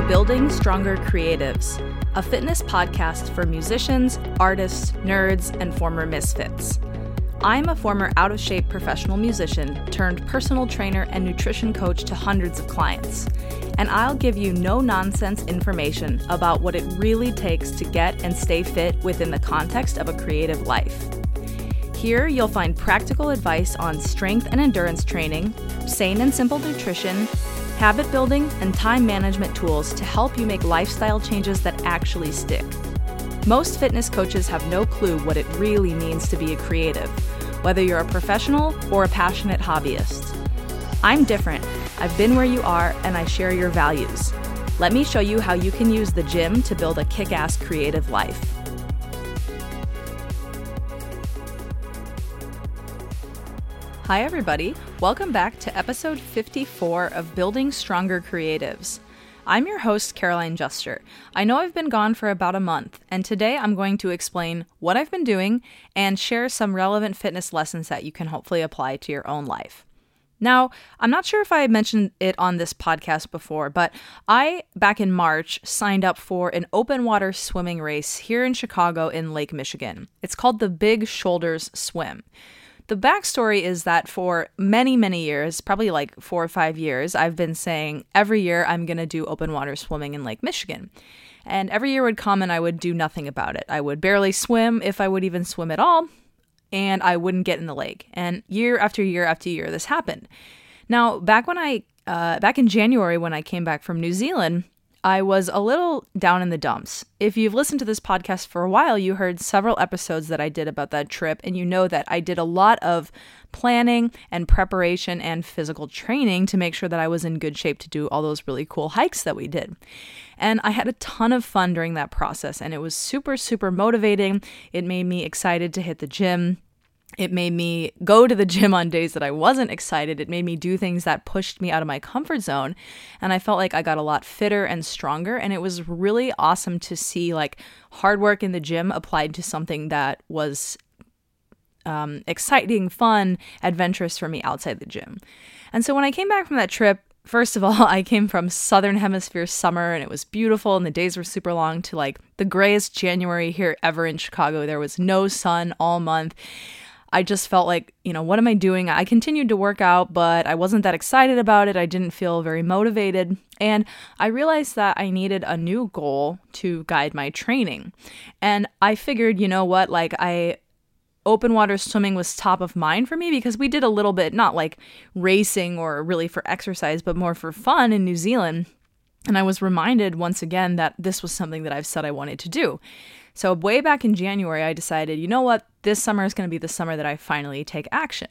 to Building Stronger Creatives, a fitness podcast for musicians, artists, nerds, and former misfits. I'm a former out of shape professional musician turned personal trainer and nutrition coach to hundreds of clients, and I'll give you no nonsense information about what it really takes to get and stay fit within the context of a creative life. Here, you'll find practical advice on strength and endurance training, sane and simple nutrition, habit building, and time management tools to help you make lifestyle changes that actually stick. Most fitness coaches have no clue what it really means to be a creative, whether you're a professional or a passionate hobbyist. I'm different. I've been where you are, and I share your values. Let me show you how you can use the gym to build a kick ass creative life. Hi, everybody. Welcome back to episode 54 of Building Stronger Creatives. I'm your host, Caroline Juster. I know I've been gone for about a month, and today I'm going to explain what I've been doing and share some relevant fitness lessons that you can hopefully apply to your own life. Now, I'm not sure if I mentioned it on this podcast before, but I, back in March, signed up for an open water swimming race here in Chicago in Lake Michigan. It's called the Big Shoulders Swim. The backstory is that for many, many years, probably like four or five years, I've been saying every year I'm going to do open water swimming in Lake Michigan. And every year would come and I would do nothing about it. I would barely swim, if I would even swim at all, and I wouldn't get in the lake. And year after year after year, this happened. Now, back when I, uh, back in January when I came back from New Zealand, I was a little down in the dumps. If you've listened to this podcast for a while, you heard several episodes that I did about that trip, and you know that I did a lot of planning and preparation and physical training to make sure that I was in good shape to do all those really cool hikes that we did. And I had a ton of fun during that process, and it was super, super motivating. It made me excited to hit the gym it made me go to the gym on days that I wasn't excited. It made me do things that pushed me out of my comfort zone. And I felt like I got a lot fitter and stronger. And it was really awesome to see like hard work in the gym applied to something that was um, exciting, fun, adventurous for me outside the gym. And so when I came back from that trip, First of all, I came from southern hemisphere summer and it was beautiful and the days were super long to like the grayest January here ever in Chicago. There was no sun all month. I just felt like, you know, what am I doing? I continued to work out, but I wasn't that excited about it. I didn't feel very motivated. And I realized that I needed a new goal to guide my training. And I figured, you know what, like I open water swimming was top of mind for me because we did a little bit, not like racing or really for exercise, but more for fun in New Zealand. And I was reminded once again that this was something that I've said I wanted to do. So, way back in January, I decided, you know what, this summer is going to be the summer that I finally take action.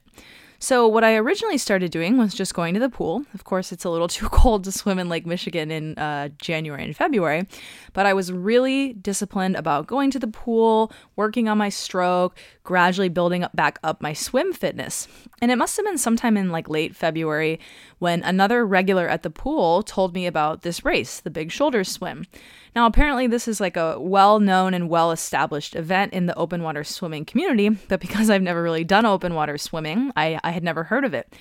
So, what I originally started doing was just going to the pool. Of course, it's a little too cold to swim in Lake Michigan in uh, January and February, but I was really disciplined about going to the pool, working on my stroke, gradually building up back up my swim fitness. And it must have been sometime in like late February when another regular at the pool told me about this race, the Big Shoulders Swim. Now, apparently, this is like a well known and well established event in the open water swimming community, but because I've never really done open water swimming, I, I had never heard of it.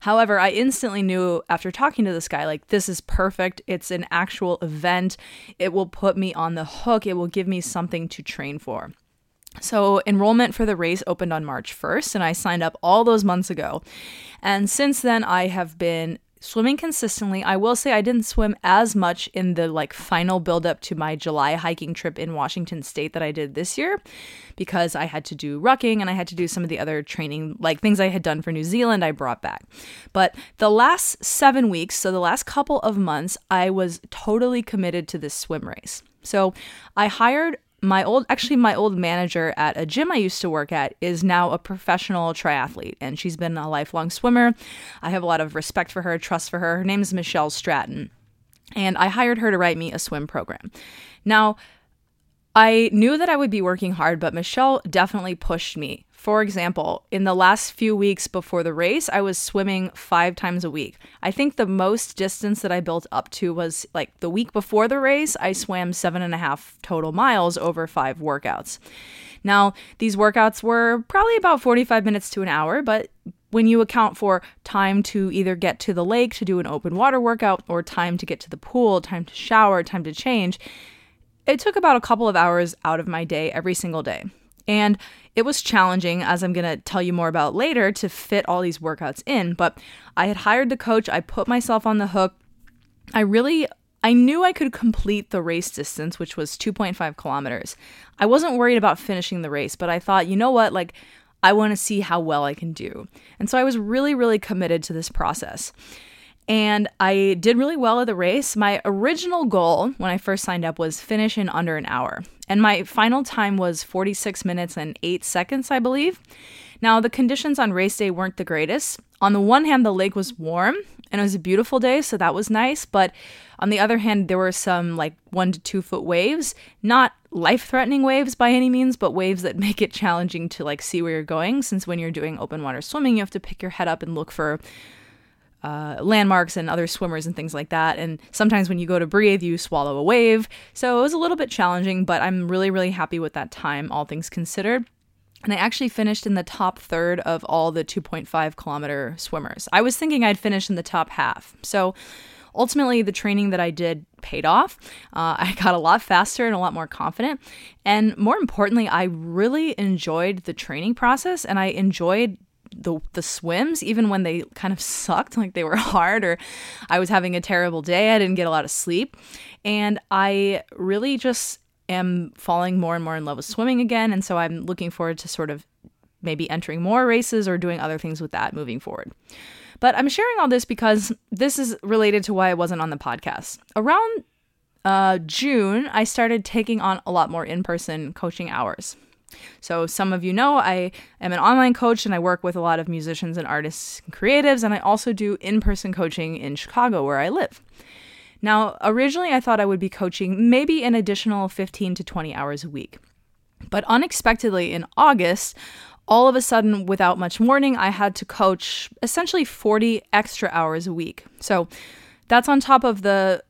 However, I instantly knew after talking to this guy, like, this is perfect. It's an actual event. It will put me on the hook, it will give me something to train for. So, enrollment for the race opened on March 1st, and I signed up all those months ago. And since then, I have been swimming consistently. I will say I didn't swim as much in the like final build up to my July hiking trip in Washington state that I did this year because I had to do rucking and I had to do some of the other training like things I had done for New Zealand I brought back. But the last 7 weeks, so the last couple of months, I was totally committed to this swim race. So I hired my old actually my old manager at a gym I used to work at is now a professional triathlete and she's been a lifelong swimmer. I have a lot of respect for her, trust for her. Her name is Michelle Stratton. And I hired her to write me a swim program. Now, I knew that I would be working hard, but Michelle definitely pushed me for example, in the last few weeks before the race, I was swimming five times a week. I think the most distance that I built up to was like the week before the race, I swam seven and a half total miles over five workouts. Now, these workouts were probably about 45 minutes to an hour, but when you account for time to either get to the lake to do an open water workout or time to get to the pool, time to shower, time to change, it took about a couple of hours out of my day every single day. And it was challenging, as I'm going to tell you more about later, to fit all these workouts in. But I had hired the coach, I put myself on the hook. I really I knew I could complete the race distance, which was 2.5 kilometers. I wasn't worried about finishing the race, but I thought, you know what, like, I want to see how well I can do. And so I was really, really committed to this process. And I did really well at the race. My original goal when I first signed up was finish in under an hour. And my final time was 46 minutes and 8 seconds, I believe. Now, the conditions on race day weren't the greatest. On the one hand, the lake was warm and it was a beautiful day, so that was nice. But on the other hand, there were some like one to two foot waves, not life threatening waves by any means, but waves that make it challenging to like see where you're going. Since when you're doing open water swimming, you have to pick your head up and look for uh, landmarks and other swimmers and things like that. And sometimes when you go to breathe, you swallow a wave. So it was a little bit challenging, but I'm really, really happy with that time, all things considered. And I actually finished in the top third of all the 2.5 kilometer swimmers. I was thinking I'd finish in the top half. So ultimately, the training that I did paid off. Uh, I got a lot faster and a lot more confident. And more importantly, I really enjoyed the training process and I enjoyed the the swims even when they kind of sucked like they were hard or I was having a terrible day I didn't get a lot of sleep and I really just am falling more and more in love with swimming again. And so I'm looking forward to sort of maybe entering more races or doing other things with that moving forward. But I'm sharing all this because this is related to why I wasn't on the podcast. Around uh, June, I started taking on a lot more in person coaching hours. So, some of you know I am an online coach and I work with a lot of musicians and artists and creatives, and I also do in person coaching in Chicago where I live. Now, originally I thought I would be coaching maybe an additional 15 to 20 hours a week. But unexpectedly in August, all of a sudden, without much warning, I had to coach essentially 40 extra hours a week. So that's on top of the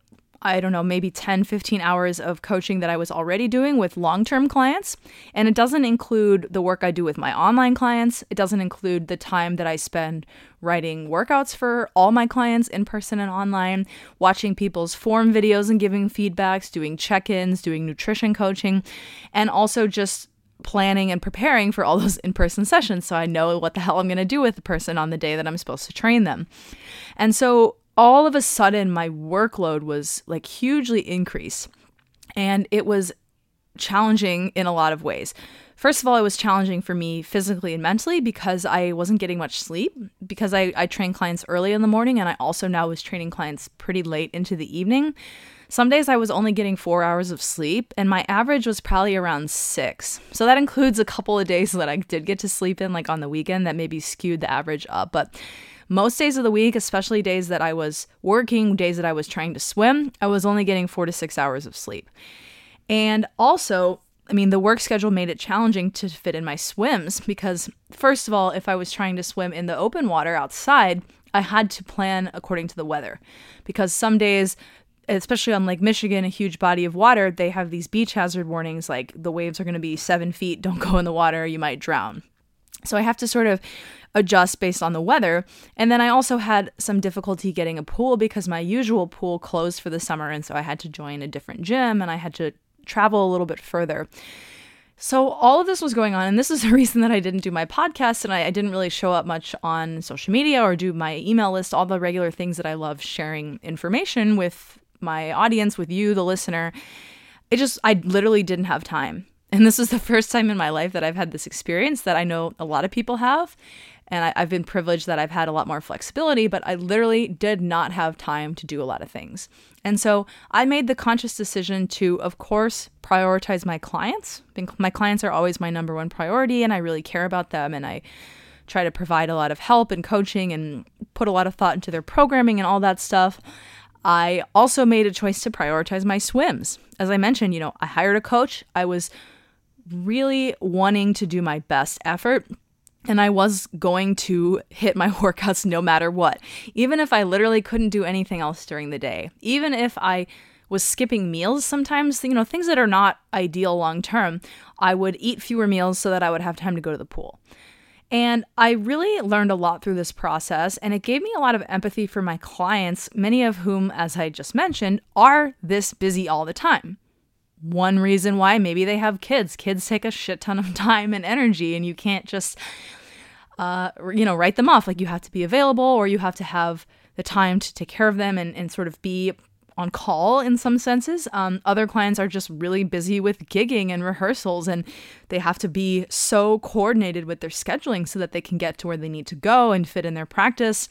I don't know, maybe 10, 15 hours of coaching that I was already doing with long term clients. And it doesn't include the work I do with my online clients. It doesn't include the time that I spend writing workouts for all my clients in person and online, watching people's form videos and giving feedbacks, doing check ins, doing nutrition coaching, and also just planning and preparing for all those in person sessions so I know what the hell I'm going to do with the person on the day that I'm supposed to train them. And so all of a sudden my workload was like hugely increased and it was challenging in a lot of ways. First of all, it was challenging for me physically and mentally because I wasn't getting much sleep because I, I train clients early in the morning and I also now was training clients pretty late into the evening. Some days I was only getting four hours of sleep, and my average was probably around six. So that includes a couple of days that I did get to sleep in, like on the weekend, that maybe skewed the average up. But most days of the week, especially days that I was working, days that I was trying to swim, I was only getting four to six hours of sleep. And also, I mean, the work schedule made it challenging to fit in my swims because, first of all, if I was trying to swim in the open water outside, I had to plan according to the weather because some days, especially on Lake Michigan, a huge body of water, they have these beach hazard warnings like the waves are going to be seven feet, don't go in the water, you might drown. So I have to sort of adjust based on the weather. And then I also had some difficulty getting a pool because my usual pool closed for the summer. And so I had to join a different gym and I had to travel a little bit further. So, all of this was going on, and this is the reason that I didn't do my podcast and I, I, didn't really show up much on social media or do my email list, all the regular things that I love sharing information with my audience, with you, the listener. It just, I literally didn't have time. And this is the first time in my life that I've had this experience that I know a lot of people have and I, have been privileged that I've had a lot more flexibility, but I literally did not have time to do a lot of things. And so I made the conscious decision to, of course, prioritize my clients. My clients are always my number one priority, and I really care about them, and I try to provide a lot of help and coaching and put a lot of thought into their programming and all that stuff. I also made a choice to prioritize my swims. As I mentioned, you know, I hired a coach. I was really wanting to do my best effort and I was going to hit my workouts no matter what, even if I literally couldn't do anything else during the day. Even if I was skipping meals sometimes, you know, things that are not ideal long term, I would eat fewer meals so that I would have time to go to the pool. And I really learned a lot through this process, and it gave me a lot of empathy for my clients, many of whom, as I just mentioned, are this busy all the time. One reason why maybe they have kids. Kids take a shit ton of time and energy, and you can't just, uh, you know, write them off. Like you have to be available, or you have to have the time to take care of them and, and sort of be on call in some senses. Um, other clients are just really busy with gigging and rehearsals, and they have to be so coordinated with their scheduling so that they can get to where they need to go and fit in their practice.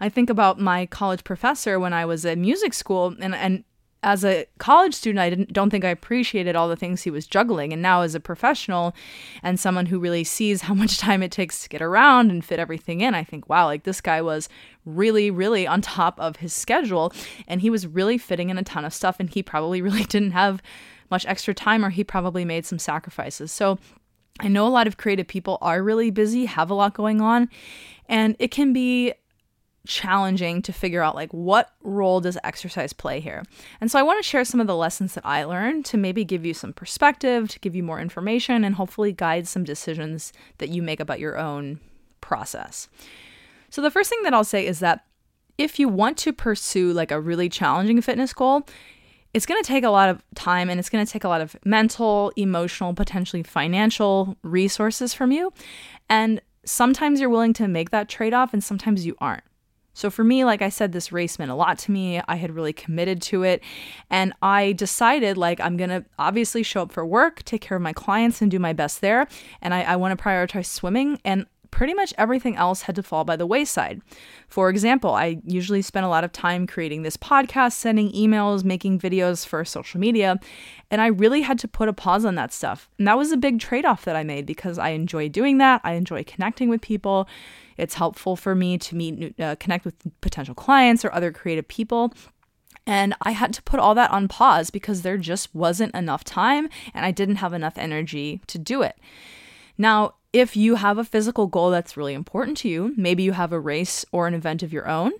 I think about my college professor when I was at music school, and, and as a college student, I didn't don't think I appreciated all the things he was juggling. And now as a professional and someone who really sees how much time it takes to get around and fit everything in, I think, wow, like this guy was really, really on top of his schedule and he was really fitting in a ton of stuff and he probably really didn't have much extra time or he probably made some sacrifices. So I know a lot of creative people are really busy, have a lot going on, and it can be challenging to figure out like what role does exercise play here. And so I want to share some of the lessons that I learned to maybe give you some perspective, to give you more information and hopefully guide some decisions that you make about your own process. So the first thing that I'll say is that if you want to pursue like a really challenging fitness goal, it's going to take a lot of time and it's going to take a lot of mental, emotional, potentially financial resources from you. And sometimes you're willing to make that trade off and sometimes you aren't. So for me, like I said, this race meant a lot to me. I had really committed to it. And I decided, like, I'm going to obviously show up for work, take care of my clients, and do my best there. And I, I want to prioritize swimming. And pretty much everything else had to fall by the wayside. For example, I usually spent a lot of time creating this podcast, sending emails, making videos for social media, and I really had to put a pause on that stuff. And that was a big trade off that I made because I enjoy doing that. I enjoy connecting with people. It's helpful for me to meet, uh, connect with potential clients or other creative people. And I had to put all that on pause because there just wasn't enough time and I didn't have enough energy to do it. Now, if you have a physical goal that's really important to you, maybe you have a race or an event of your own,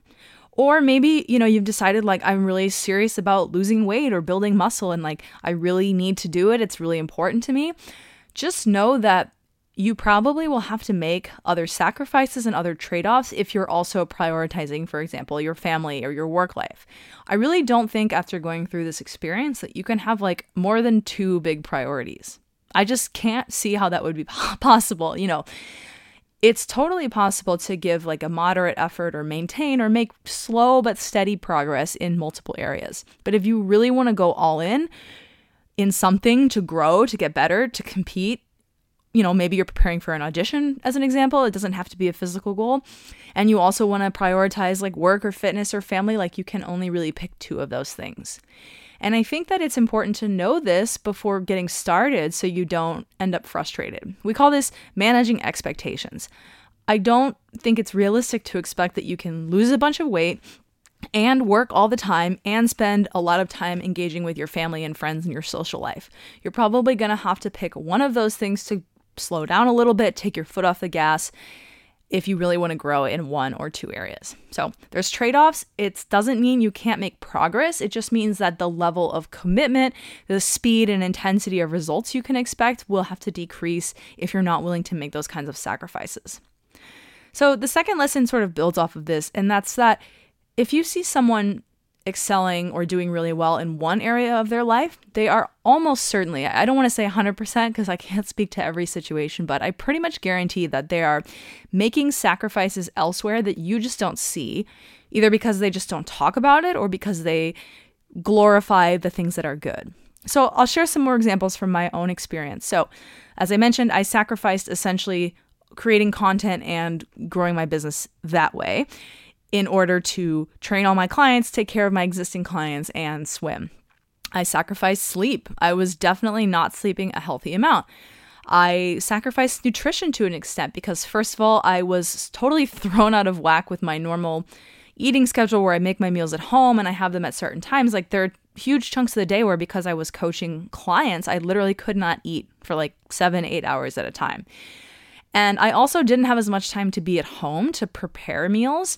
or maybe, you know, you've decided like I'm really serious about losing weight or building muscle and like I really need to do it. It's really important to me. Just know that you probably will have to make other sacrifices and other trade offs if you're also prioritizing, for example, your family or your work life. I really don't think after going through this experience that you can have like more than two big priorities. I just can't see how that would be possible. You know, it's totally possible to give like a moderate effort or maintain or make slow but steady progress in multiple areas. But if you really want to go all in, in something to grow, to get better, to compete, you know, maybe you're preparing for an audition as an example. It doesn't have to be a physical goal. And you also want to prioritize like work or fitness or family, like you can only really pick two of those things. And I think that it's important to know this before getting started so you don't end up frustrated. We call this managing expectations. I don't think it's realistic to expect that you can lose a bunch of weight and work all the time and spend a lot of time engaging with your family and friends and your social life. You're probably going to have to pick one of those things to slow down a little bit, take your foot off the gas if you really want to grow in one or two areas. So there's trade offs. It doesn't mean you can't make progress. It just means that the level of commitment, the speed and intensity of results you can expect will have to decrease if you're not willing to make those kinds of sacrifices. So the second lesson sort of builds off of this, and that's that if you see someone excelling or doing really well in one area of their life, they are almost certainly, I don't want to say 100% because I can't speak to every situation, but I pretty much guarantee that they are making sacrifices elsewhere that you just don't see, either because they just don't talk about it or because they glorify the things that are good. So I'll share some more examples from my own experience. So, as I mentioned, I sacrificed essentially creating content and growing my business that way in order to train all my clients, take care of my existing clients, and swim. I sacrificed sleep. I was definitely not sleeping a healthy amount. I sacrificed nutrition to an extent because, first of all, I was totally thrown out of whack with my normal eating schedule where I make my meals at home and I have them at certain times. Like, there are huge chunks of the day where, because I was coaching clients, I literally could not eat for like seven, eight hours at a time. And I also didn't have as much time to be at home to prepare meals.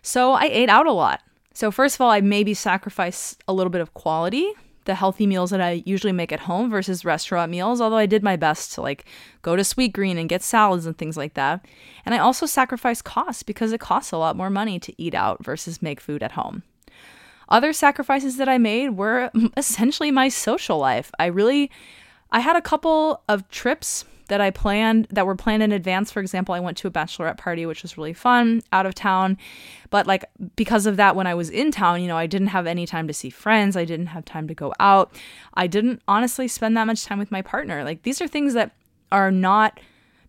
So I ate out a lot. So, first of all, I maybe sacrificed a little bit of quality the healthy meals that I usually make at home versus restaurant meals, although I did my best to like go to Sweetgreen and get salads and things like that. And I also sacrificed costs because it costs a lot more money to eat out versus make food at home. Other sacrifices that I made were essentially my social life. I really I had a couple of trips that I planned that were planned in advance. For example, I went to a bachelorette party, which was really fun out of town. But like because of that, when I was in town, you know, I didn't have any time to see friends. I didn't have time to go out. I didn't honestly spend that much time with my partner. Like these are things that are not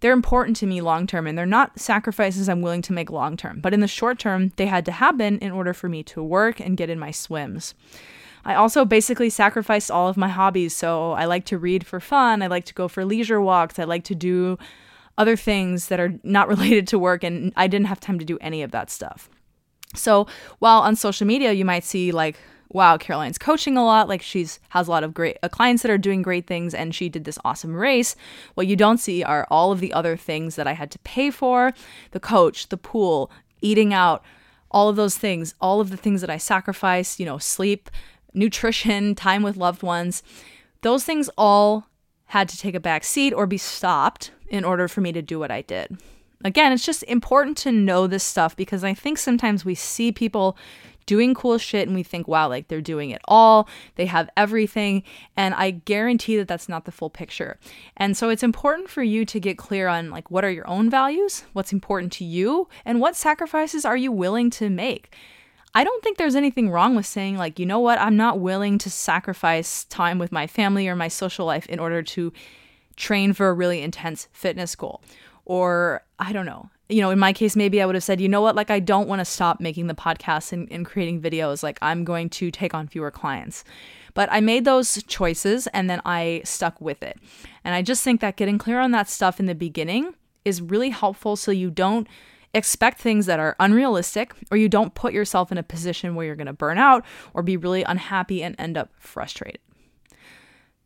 they're important to me long term and they're not sacrifices I'm willing to make long term. But in the short term, they had to happen in order for me to work and get in my swims. I also basically sacrificed all of my hobbies. So I like to read for fun. I like to go for leisure walks. I like to do other things that are not related to work. And I didn't have time to do any of that stuff. So while on social media, you might see like, wow, Caroline's coaching a lot. Like she's has a lot of great uh, clients that are doing great things and she did this awesome race. What you don't see are all of the other things that I had to pay for, the coach, the pool, eating out, all of those things, all of the things that I sacrificed, you know, sleep, nutrition, time with loved ones, those things all had to take a back seat or be stopped in order for me to do what I did. Again, it's just important to know this stuff because I think sometimes we see people doing cool shit and we think, wow, like they're doing it all, they have everything. And I guarantee that that's not the full picture. And so it's important for you to get clear on like what are your own values, what's important to you, and what sacrifices are you willing to make. I don't think there's anything wrong with saying, like, you know what, I'm not willing to sacrifice time with my family or my social life in order to train for a really intense fitness goal. Or I don't know. You know, in my case, maybe I would have said, you know what, like, I don't want to stop making the podcast and, and creating videos. Like, I'm going to take on fewer clients. But I made those choices and then I stuck with it. And I just think that getting clear on that stuff in the beginning is really helpful so you don't expect things that are unrealistic or you don't put yourself in a position where you're going to burn out or be really unhappy and end up frustrated.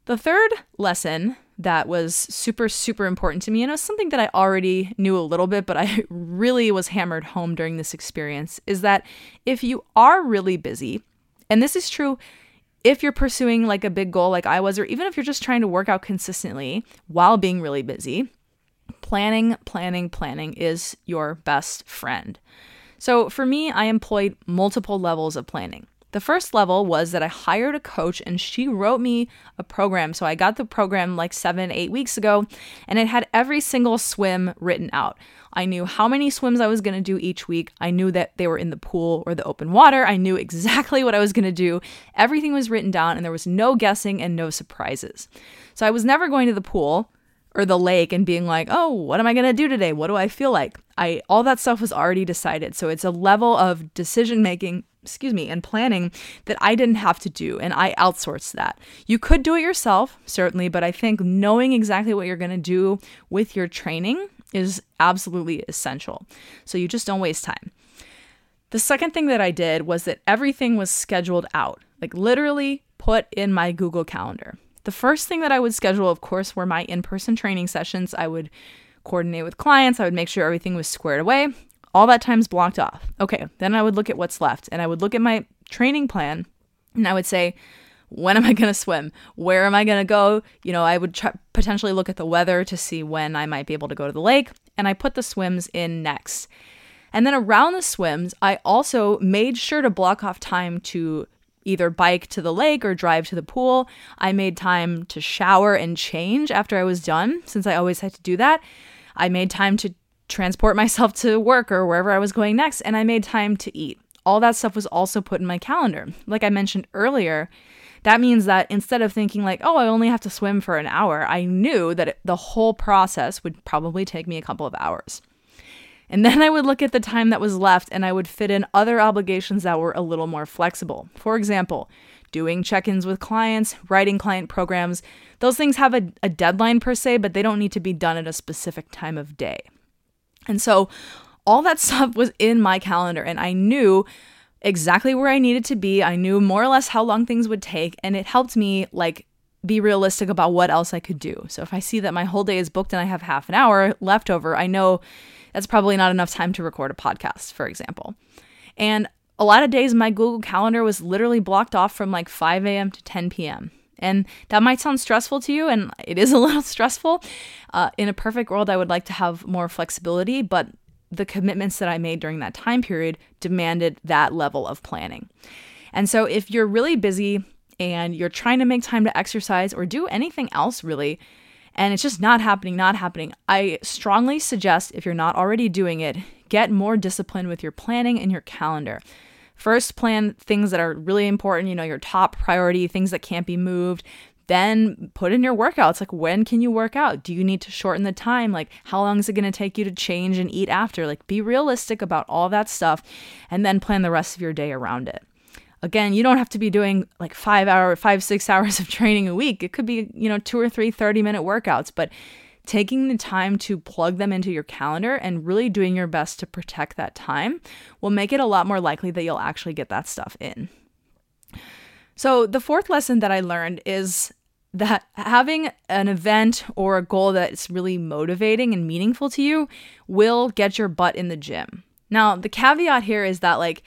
The third lesson that was super, super important to me, and it was something that I already knew a little bit, but I really was hammered home during this experience, is that if you are really busy, and this is true if you're pursuing like a big goal like I was, or even if you're just trying to work out consistently while being really busy, planning, planning, planning is your best friend. So for me, I employed multiple levels of planning. The first level was that I hired a coach and she wrote me a program. So I got the program like seven, eight weeks ago, and it had every single swim written out. I knew how many swims I was going to do each week. I knew that they were in the pool or the open water. I knew exactly what I was going to do. Everything was written down, and there was no guessing and no surprises. So I was never going to the pool or the lake and being like, "Oh, what am I going to do today? What do I feel like?" I all that stuff was already decided. So it's a level of decision making, excuse me, and planning that I didn't have to do and I outsourced that. You could do it yourself, certainly, but I think knowing exactly what you're going to do with your training is absolutely essential. So you just don't waste time. The second thing that I did was that everything was scheduled out. Like literally put in my Google Calendar. The first thing that I would schedule, of course, were my in person training sessions. I would coordinate with clients, I would make sure everything was squared away. All that time's blocked off. Okay, then I would look at what's left and I would look at my training plan and I would say, when am I going to swim? Where am I going to go? You know, I would try, potentially look at the weather to see when I might be able to go to the lake, and I put the swims in next. And then around the swims, I also made sure to block off time to either bike to the lake or drive to the pool. I made time to shower and change after I was done, since I always had to do that. I made time to transport myself to work or wherever I was going next, and I made time to eat. All that stuff was also put in my calendar. Like I mentioned earlier, that means that instead of thinking like, oh, I only have to swim for an hour, I knew that it, the whole process would probably take me a couple of hours. And then I would look at the time that was left and I would fit in other obligations that were a little more flexible. For example, doing check ins with clients, writing client programs. Those things have a, a, deadline per se, but they don't need to be done at a specific time of day. And so all that stuff was in my calendar, and I knew exactly where I needed to be. I knew more or less how long things would take, and it helped me like be realistic about what else I could do. So if I see that my whole day is booked and I have half an hour left over, I know that's probably not enough time to record a podcast, for example. And a lot of days my Google Calendar was literally blocked off from like 5 a.m. to 10 p.m. And that might sound stressful to you, and it is a little stressful. Uh, in a perfect world, I would like to have more flexibility, but the commitments that I made during that time period demanded that level of planning. And so, if you're really busy and you're trying to make time to exercise or do anything else really, and it's just not happening, not happening, I strongly suggest if you're not already doing it, get more disciplined with your planning and your calendar. First, plan things that are really important, you know, your top priority, things that can't be moved. Then put in your workouts. Like, when can you work out? Do you need to shorten the time? Like, how long is it going to take you to change and eat after? Like, be realistic about all that stuff and then plan the rest of your day around it. Again, you don't have to be doing like five hour, five, six hours of training a week. It could be, you know, two or three 30 minute workouts, but taking the time to plug them into your calendar and really doing your best to protect that time will make it a lot more likely that you'll actually get that stuff in. So, the fourth lesson that I learned is that having an event or a goal that's really motivating and meaningful to you will get your butt in the gym. Now, the caveat here is that, like,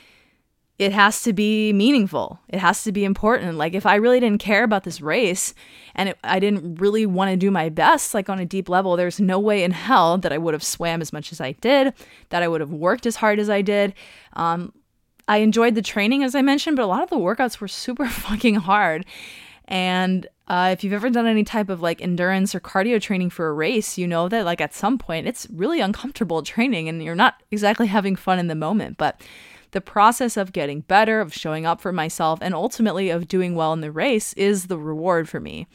it has to be meaningful. It has to be important. Like if I really didn't care about this race and it, I didn't really want to do my best, like on a deep level, there's no way in hell that I would have swam as much as I did, that I would have worked as hard as I did. Um, I enjoyed the training, as I mentioned, but a lot of the workouts were super fucking hard. And uh, if you've ever done any type of like endurance or cardio training for a race, you know that like at some point it's really uncomfortable training and you're not exactly having fun in the moment. But the process of getting better, of showing up for myself, and ultimately of doing well in the race is the reward for me.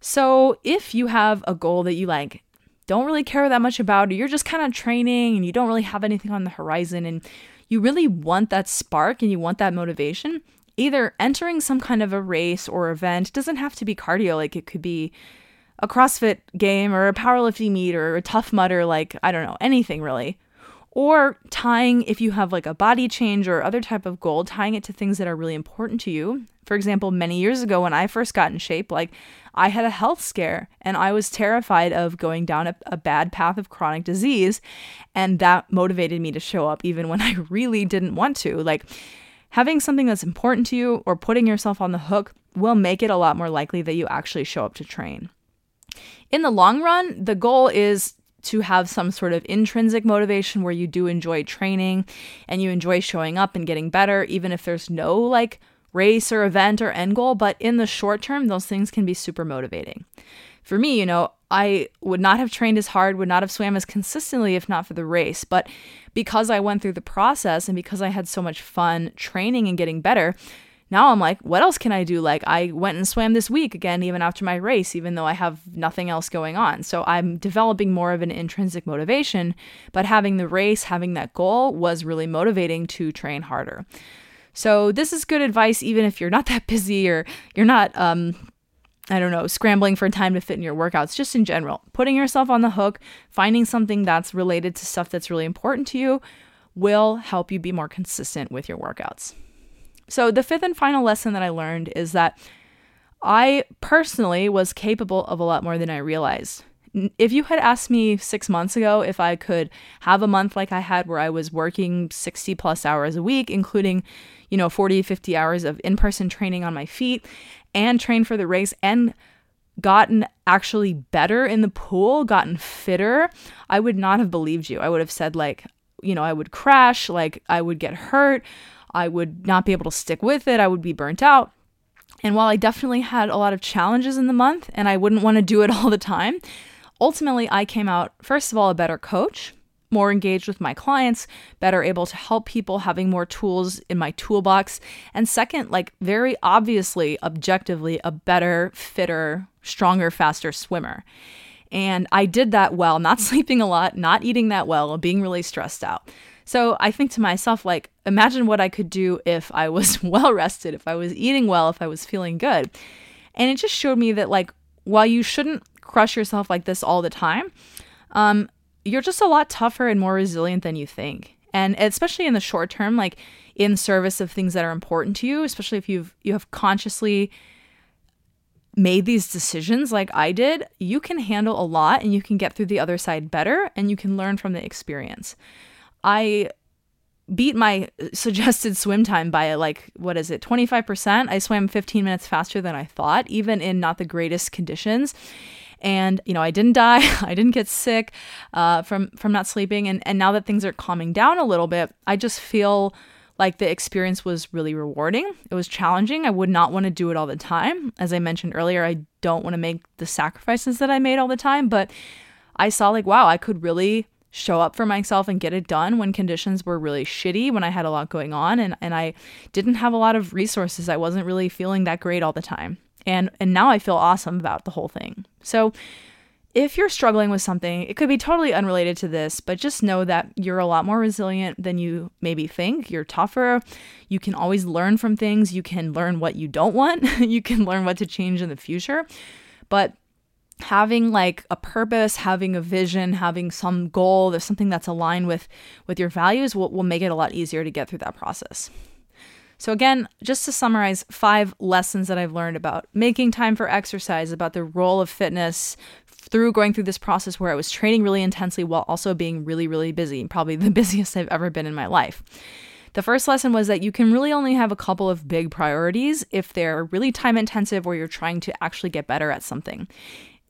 So if you have a goal that you like, don't really care that much about, or you're just kind of training and you don't really have anything on the horizon, and you really want that spark and you want that motivation, either entering some kind of a race or event doesn't have to be cardio, like it could be a CrossFit game or a powerlifting meet or a Tough Mudder, like I don't know, anything really or tying if you have like a body change or other type of goal tying it to things that are really important to you. For example many years ago when i first got in shape like i had a health scare and i was terrified of going down a, a bad path of chronic disease and that motivated me to show up even when i really didn't want to. Like having something that's important to you or putting yourself on the hook will make it a lot more likely that you actually show up to train. In the long run the goal is to have some sort of intrinsic motivation where you do enjoy training and you enjoy showing up and getting better, even if there's no like race or event or end goal. But in the short term, those things can be super motivating. For me, you know, I would not have trained as hard, would not have swam as consistently if not for the race. But because I went through the process and because I had so much fun training and getting better, now I'm like, what else can I do? Like, I went and swam this week again, even after my race, even though I have nothing else going on. So I'm developing more of an intrinsic motivation, but having the race, having that goal was really motivating to train harder. So this is good advice, even if you're not that busy or you're not, um, I don't know, scrambling for time to fit in your workouts, just in general. Putting yourself on the hook, finding something that's related to stuff that's really important to you will help you be more consistent with your workouts. So, the fifth and final lesson that I learned is that I personally was capable of a lot more than I realized. If you had asked me six months ago if I could have a month like I had where I was working 60 plus hours a week, including, you know, 40, 50 hours of in person training on my feet and train for the race and gotten actually better in the pool, gotten fitter, I would not have believed you. I would have said, like, you know, I would crash, like, I would get hurt. I would not be able to stick with it. I would be burnt out. And while I definitely had a lot of challenges in the month and I wouldn't want to do it all the time, ultimately I came out, first of all, a better coach, more engaged with my clients, better able to help people, having more tools in my toolbox. And second, like very obviously, objectively, a better, fitter, stronger, faster swimmer. And I did that while not sleeping a lot, not eating that well, being really stressed out. So I think to myself, like, imagine what I could do if I was well rested, if I was eating well, if I was feeling good. And it just showed me that, like, while you shouldn't crush yourself like this all the time, um, you're just a lot tougher and more resilient than you think. And especially in the short term, like in service of things that are important to you, especially if you've you have consciously made these decisions like I did, you can handle a lot and you can get through the other side better and you can learn from the experience. I beat my suggested swim time by like what is it 25% i swam 15 minutes faster than i thought even in not the greatest conditions. And you know i didn't die i didn't get sick uh, from from not sleeping. And and now that things are calming down a little bit i just feel like the experience was really rewarding. It was challenging. I would not want to do it all the time. As i mentioned earlier i don't want to make the sacrifices that i made all the time but i saw like wow i could really show up for myself and get it done when conditions were really shitty, when I had a lot going on and, and I didn't have a lot of resources. I wasn't really feeling that great all the time. And and now I feel awesome about the whole thing. So if you're struggling with something, it could be totally unrelated to this, but just know that you're a lot more resilient than you maybe think. You're tougher. You can always learn from things. You can learn what you don't want. you can learn what to change in the future. But having like a purpose having a vision having some goal there's something that's aligned with with your values will, will make it a lot easier to get through that process so again just to summarize five lessons that i've learned about making time for exercise about the role of fitness through going through this process where i was training really intensely while also being really really busy probably the busiest i've ever been in my life the first lesson was that you can really only have a couple of big priorities if they're really time intensive or you're trying to actually get better at something.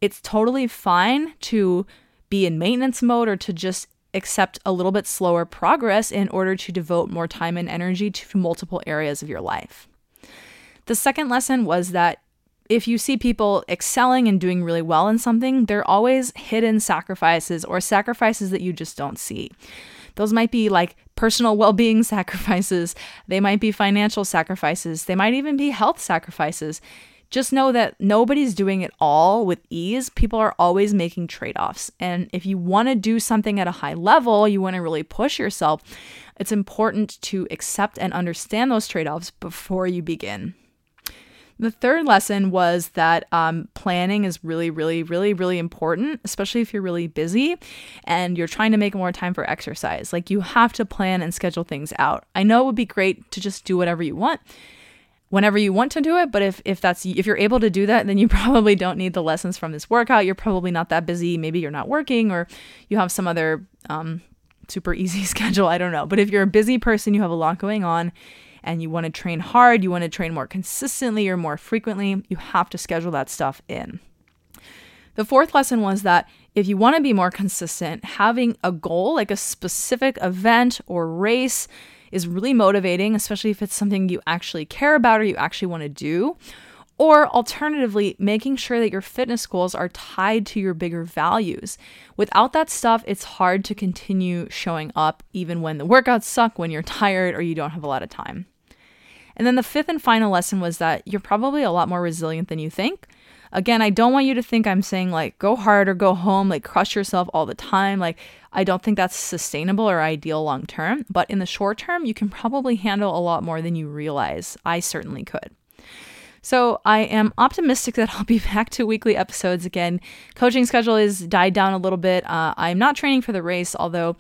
It's totally fine to be in maintenance mode or to just accept a little bit slower progress in order to devote more time and energy to multiple areas of your life. The second lesson was that if you see people excelling and doing really well in something, they're always hidden sacrifices or sacrifices that you just don't see. Those might be like personal well being sacrifices, they might be financial sacrifices, they might even be health sacrifices just know that nobody's doing it all with ease. People are always making trade offs. And if you want to do something at a high level, you want to really push yourself, it's important to accept and understand those trade offs before you begin. The third lesson was that um, planning is really, really, really, really important, especially if you're really busy and you're trying to make more time for exercise. Like you have to plan and schedule things out. I know it would be great to just do whatever you want, whenever you want to do it but if if that's if you're able to do that then you probably don't need the lessons from this workout. You're probably not that busy. Maybe you're not working or you have some other um, super easy schedule. I don't know. But if you're a busy person you have a lot going on and you want to train hard you want to train more consistently or more frequently you have to schedule that stuff in. The fourth lesson was that if you want to be more consistent having a goal like a specific event or race is really motivating, especially if it's something you actually care about or you actually want to do. Or alternatively, making sure that your fitness goals are tied to your bigger values. Without that stuff, it's hard to continue showing up even when the workouts suck, when you're tired, or you don't have a lot of time. And then the fifth and final lesson was that you're probably a lot more resilient than you think. Again, I don't want you to think I'm saying like go hard or go home, like crush yourself all the time. Like, I don't think that's sustainable or ideal long term, but in the short term, you can probably handle a lot more than you realize. I certainly could. So I am optimistic that I'll be back to weekly episodes again. Coaching schedule is died down a little bit. Uh, I'm not training for the race, although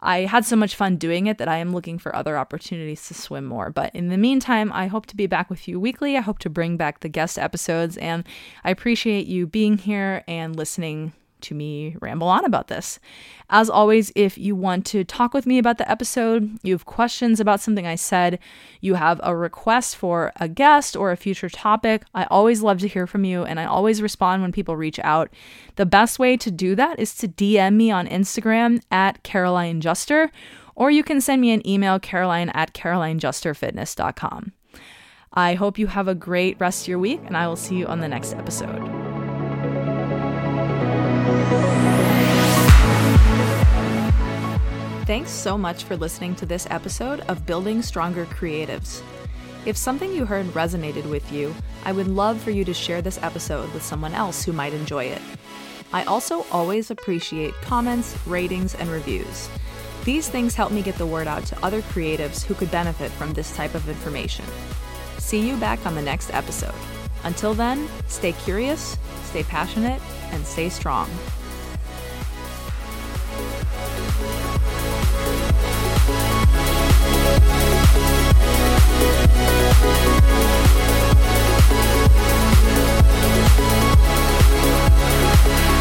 I had so much fun doing it that I am looking for other opportunities to swim more. But in the meantime, I hope to be back with you weekly. I hope to bring back the guest episodes, and I appreciate you being here and listening to me ramble on about this. As always, if you want to talk with me about the episode, you have questions about something I said, you have a request for a guest or a future topic, I always love to hear from you and I always respond when people reach out. The best way to do that is to DM me on Instagram at Caroline Juster, or you can send me an email, caroline at carolinejusterfitness.com. I hope you have a great rest of your week, and I will see you on the next episode. Thanks so much for listening to this episode of Building Stronger Creatives. If something you heard resonated with you, I would love for you to share this episode with someone else who might enjoy it. I also always appreciate comments, ratings, and reviews. These things help me get the word out to other creatives who could benefit from this type of information. See you back on the next episode. Until then, stay curious, stay passionate, and stay strong. We'll